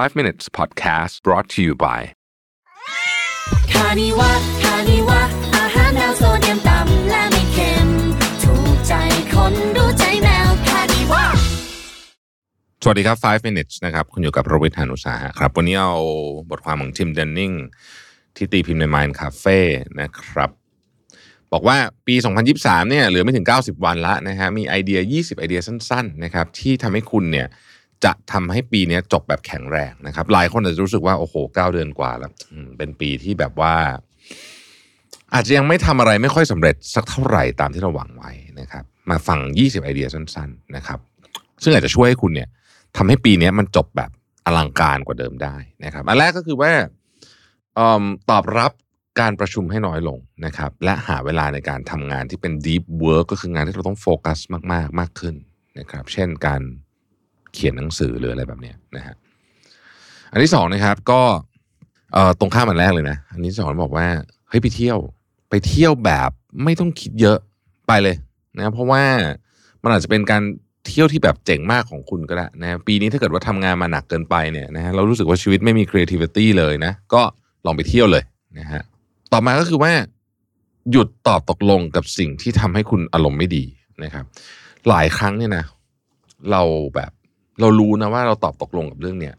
5 minutes podcast brought to you by Kaniva Kaniva อาหารแมวโซเดียมต่ำและไม่เค็ม ถูกใจคนรู้ใจแมว Kaniva สวัสดีครับ 5 minutes นะครับ คุณอยู่กับรวิศ หาญอุตสาหะครับ วันนี้เอาบทความของ Tim Denning ที่ตีพิมพ์ใน Mind Cafe นะครับ บอกว่าปี 2023 เนี่ยเหลือไม่ถึง 90 วันละนะฮะ มีไอเดีย 20 ไอเดียสั้น ๆ นะครับ ที่ทำให้คุณเนี่ย จะทำให้ปีนี้จบแบบแข็งแรงนะครับ หลายคนอาจจะรู้สึกว่าโอ้โห9เดือนกว่าแล้วเป็นปีที่แบบว่า อาจจะยังไม่ทำอะไรไม่ค่อยสำเร็จสักเท่าไหร่ตามที่เราหวังไว้นะครับ มาฟัง 20 ไอเดียสั้น ๆนะครับ ซึ่งอาจจะช่วยให้คุณเนี่ยทำให้ปีนี้มันจบแบบอลังการกว่าเดิมได้นะครับอันแรกก็คือว่าเอิ่มตอบรับการประชุมให้น้อยลงนะครับ และหาเวลาในการทำงานที่เป็น deep work ก็คืองานที่เราต้องโฟกัสมาก ๆ มากขึ้นนะครับ เช่นการ เขียนหนังสือหรืออะไรแบบเนี้ยนะฮะอันที่สองนะครับก็เอ่อตรงข้ามอันแรกเลยนะ อันที่สองบอกว่าเฮ้ยไปเที่ยว ไปเที่ยวแบบไม่ต้องคิดเยอะไปเลยนะเพราะว่ามันอาจจะเป็นการเที่ยวที่แบบเจ๋งมากของคุณก็ได้นะปีนี้ถ้าเกิดว่าทำงานมาหนักเกินไปเนี่ยนะฮะเรารู้สึกว่าชีวิตไม่มี creativity เลยนะ ก็ลองไปเที่ยวเลยนะฮะต่อมาก็คือว่า หยุดตอบตกลงกับสิ่งที่ทำให้คุณอารมณ์ไม่ดีนะครับ หลายครั้งเนี่ยนะ เราแบบ เรารู้นะว่าเราตอบตกลงกับเรื่องเนี้ย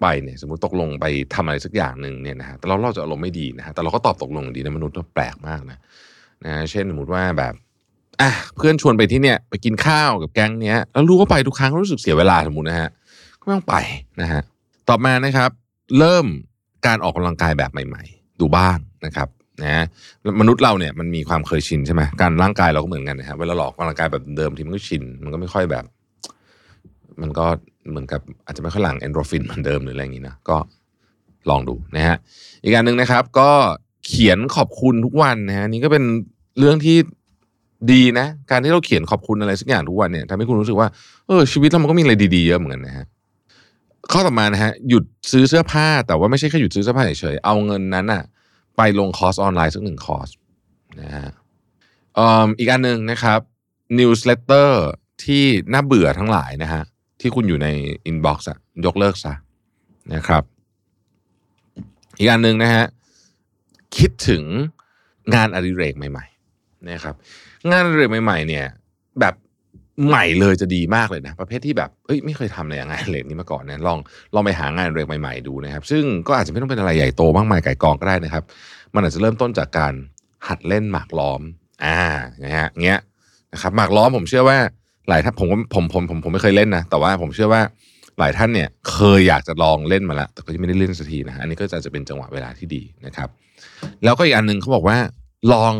ไปเนี่ยสมมติตกลงไปทำอะไรสักอย่างหนึ่งเนี่ยนะฮะแต่เราเราจะอารมณ์ไม่ดีนะฮะแต่เราก็ตอบตกลงดีนะมนุษย์เราแปลกมากนะนะเช่นสมมติว่าแบบอะเพื่อนชวนไปที่เนี่ยไปกินข้าวกับแก๊งเนี้ยแล้วรู้ว่าไปทุกครั้งรู้สึกเสียเวลาสมมตินะฮะก็ไม่ต้องไปนะฮะต่อมานะครับ เริ่มการออกกำลังกายแบบใหม่ ๆ ดูบ้างนะครับนะมนุษย์เราเนี่ยมันมีความเคยชินใช่ไหมการร่างกายเราก็เหมือนกันนะฮะเวลาเราออกกำลังกายแบบเดิมทีมันก็ชินมันก็ไม่ค่อยแบบ มันก็เหมือนกับอาจจะไม่ค่อยหลั่งเอนโดรฟินเหมือนเดิมหรืออะไรอย่างนี้นะก็ลองดูนะฮะอีกการหนึ่งนะครับ ก็เขียนขอบคุณทุกวันนะฮะนี่ก็เป็นเรื่องที่ดีนะ การที่เราเขียนขอบคุณอะไรสักอย่างทุกวันเนี่ยทำให้คุณรู้สึกว่าเออชีวิตเรามันก็มีอะไรดีๆเยอะเหมือนกันนะฮะข้อต่อมานะฮะหยุดซื้อเสื้อผ้า แต่ว่าไม่ใช่แค่หยุดซื้อเสื้อผ้าเฉยๆเอาเงินนั้นอะไปลงคอร์สออนไลน์สักหนึ่งคอร์สนะฮะอ,อีกอันหนึ่งนะครับ newsletter ที่น่าเบื่อทั้งหลายนะฮะ ที่คุณอยู่ใน inbox อะยกเลิกซะนะครับ อีกอันหนึ่งนะฮะคิดถึงงานอดิเรกใหม่ๆนะครับ งานอดิเรกใหม่ๆ เนี่ย แบบใหม่เลยจะดีมากเลยนะ ประเภทที่แบบเอ้ยไม่เคยทำอะไรอย่างงานเรกนี้มาก่อนเนี่ยลองลองไปหางานอดิเรกใหม่ๆดูนะครับ ซึ่งก็อาจจะไม่ต้องเป็นอะไรใหญ่โตมากมายไก่กองก็ได้นะครับ มันอาจจะเริ่มต้นจากการหัดเล่นหมากล้อม อ่านะฮะเงี้ยนะครับหมากล้อมผมเชื่อว่า หลายท่านผมผมผมผมผมไม่เคยเล่นนะแต่ว่าผมเชื่อว่าหลายท่านเนี่ยเคยอยากจะลองเล่นมาแล้วแต่ก็ยังไม่ได้เล่นสักทีนะฮะอันนี้ก็จะจะเป็นจังหวะเวลาที่ดีนะครับ แล้วก็อีกอันหนึ่งเขาบอกว่าลอง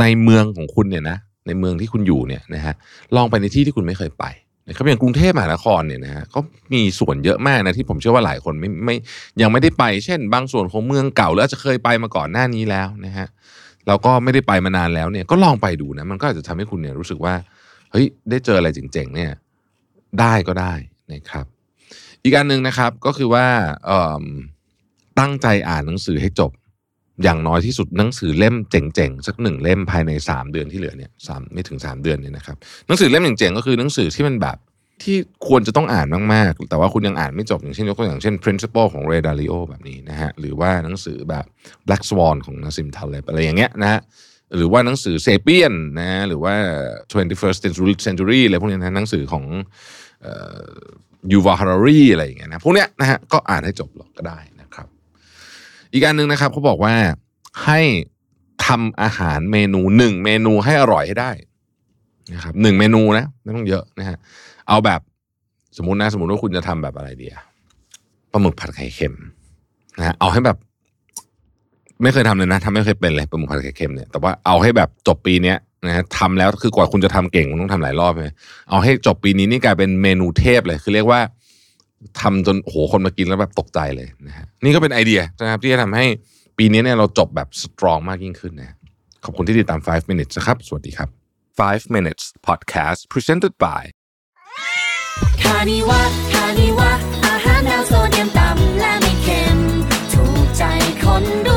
ในเมืองของคุณเนี่ยนะในเมืองที่คุณอยู่เนี่ยนะฮะลองไปในที่ที่คุณไม่เคยไปนะครับอย่างกรุงเทพมหานครเนี่ยนะฮะก็มีส่วนเยอะมากนะที่ผมเชื่อว่าหลายคนไม่ไม่ยังไม่ได้ไป เช่น บางส่วนของเมืองเก่าหรืออาจจะเคยไปมาก่อนหน้านี้แล้วนะฮะแล้วก็ไม่ได้ไปมานานแล้วเนี่ยก็ลองไปดูนะมันก็อาจจะทำให้คุณเนี่ยรู้สึกว่า เฮ้ยได้เจออะไรเจ๋งๆเนี่ยได้ก็ได้นะครับ อีกอันหนึ่งนะครับก็คือว่าตั้งใจอ่านหนังสือให้จบ อย่างน้อยที่สุดหนังสือเล่มเจ๋งๆสักหนึ่งเล่มภายใน 3 เดือนที่เหลือเนี่ยสามไม่ถึง 3 เดือนเนี่ยนะครับ หนังสือเล่มเจ๋งๆก็คือหนังสือที่มันแบบที่ควรจะต้องอ่านมากๆ แต่ว่าคุณยังอ่านไม่จบอย่างเช่นยกตัวอย่างเช่น principle ของ Ray Dalio แบบนี้นะฮะ หรือว่าหนังสือแบบ Black Swan ของ Nassim Taleb อะไรอย่างเงี้ยนะฮะ หรือว่าหนังสือ Sapien นนะหรือว่า 21st Century Century อะไรพวกนี้นะหนังสือของยูวาฮารารีอะไรอย่างเงี้ยนะพวกเนี้ยนะฮะก็อ่านให้จบหรอกก็ได้นะครับ อีกอันหนึ่งนะครับเขาบอกว่าให้ทำอาหารเมนูหนึ่งเมนูให้อร่อยให้ได้นะครับหนึ่งเมนูนะไม่ต้องเยอะนะฮะเอาแบบสมมตินะสมมติว่าคุณจะทำแบบอะไรดีอะปลาหมึกผัดไข่เค็มนะเอาให้แบบ ไม่เคยทำเลยนะทำไม่เคยเป็นเลยปลาหมึกผัดไข่เค็มเนี่ยแต่ว่าเอาให้แบบจบปีเนี้ยนะฮะทำแล้วคือกว่าคุณจะทำเก่งคุณต้องทำหลายรอบเลยเอาให้จบปีนี้นี่กลายเป็นเมนูเทพเลย คือเรียกว่าทำจนโหคนมากินแล้วแบบตกใจเลยนะฮะนี่ก็เป็นไอเดียนะครับที่จะทำให้ปีนี้เนี่ยเราจบแบบสตรองมากยิ่งขึ้นนะขอบคุณที่ติดตาม 5 minutes นะครับ สวัสดีครับ 5 minutes podcast presented by คานิวะคานิวะอาหารแนวโซเดียมต่ำและไม่เค็มถูกใจคน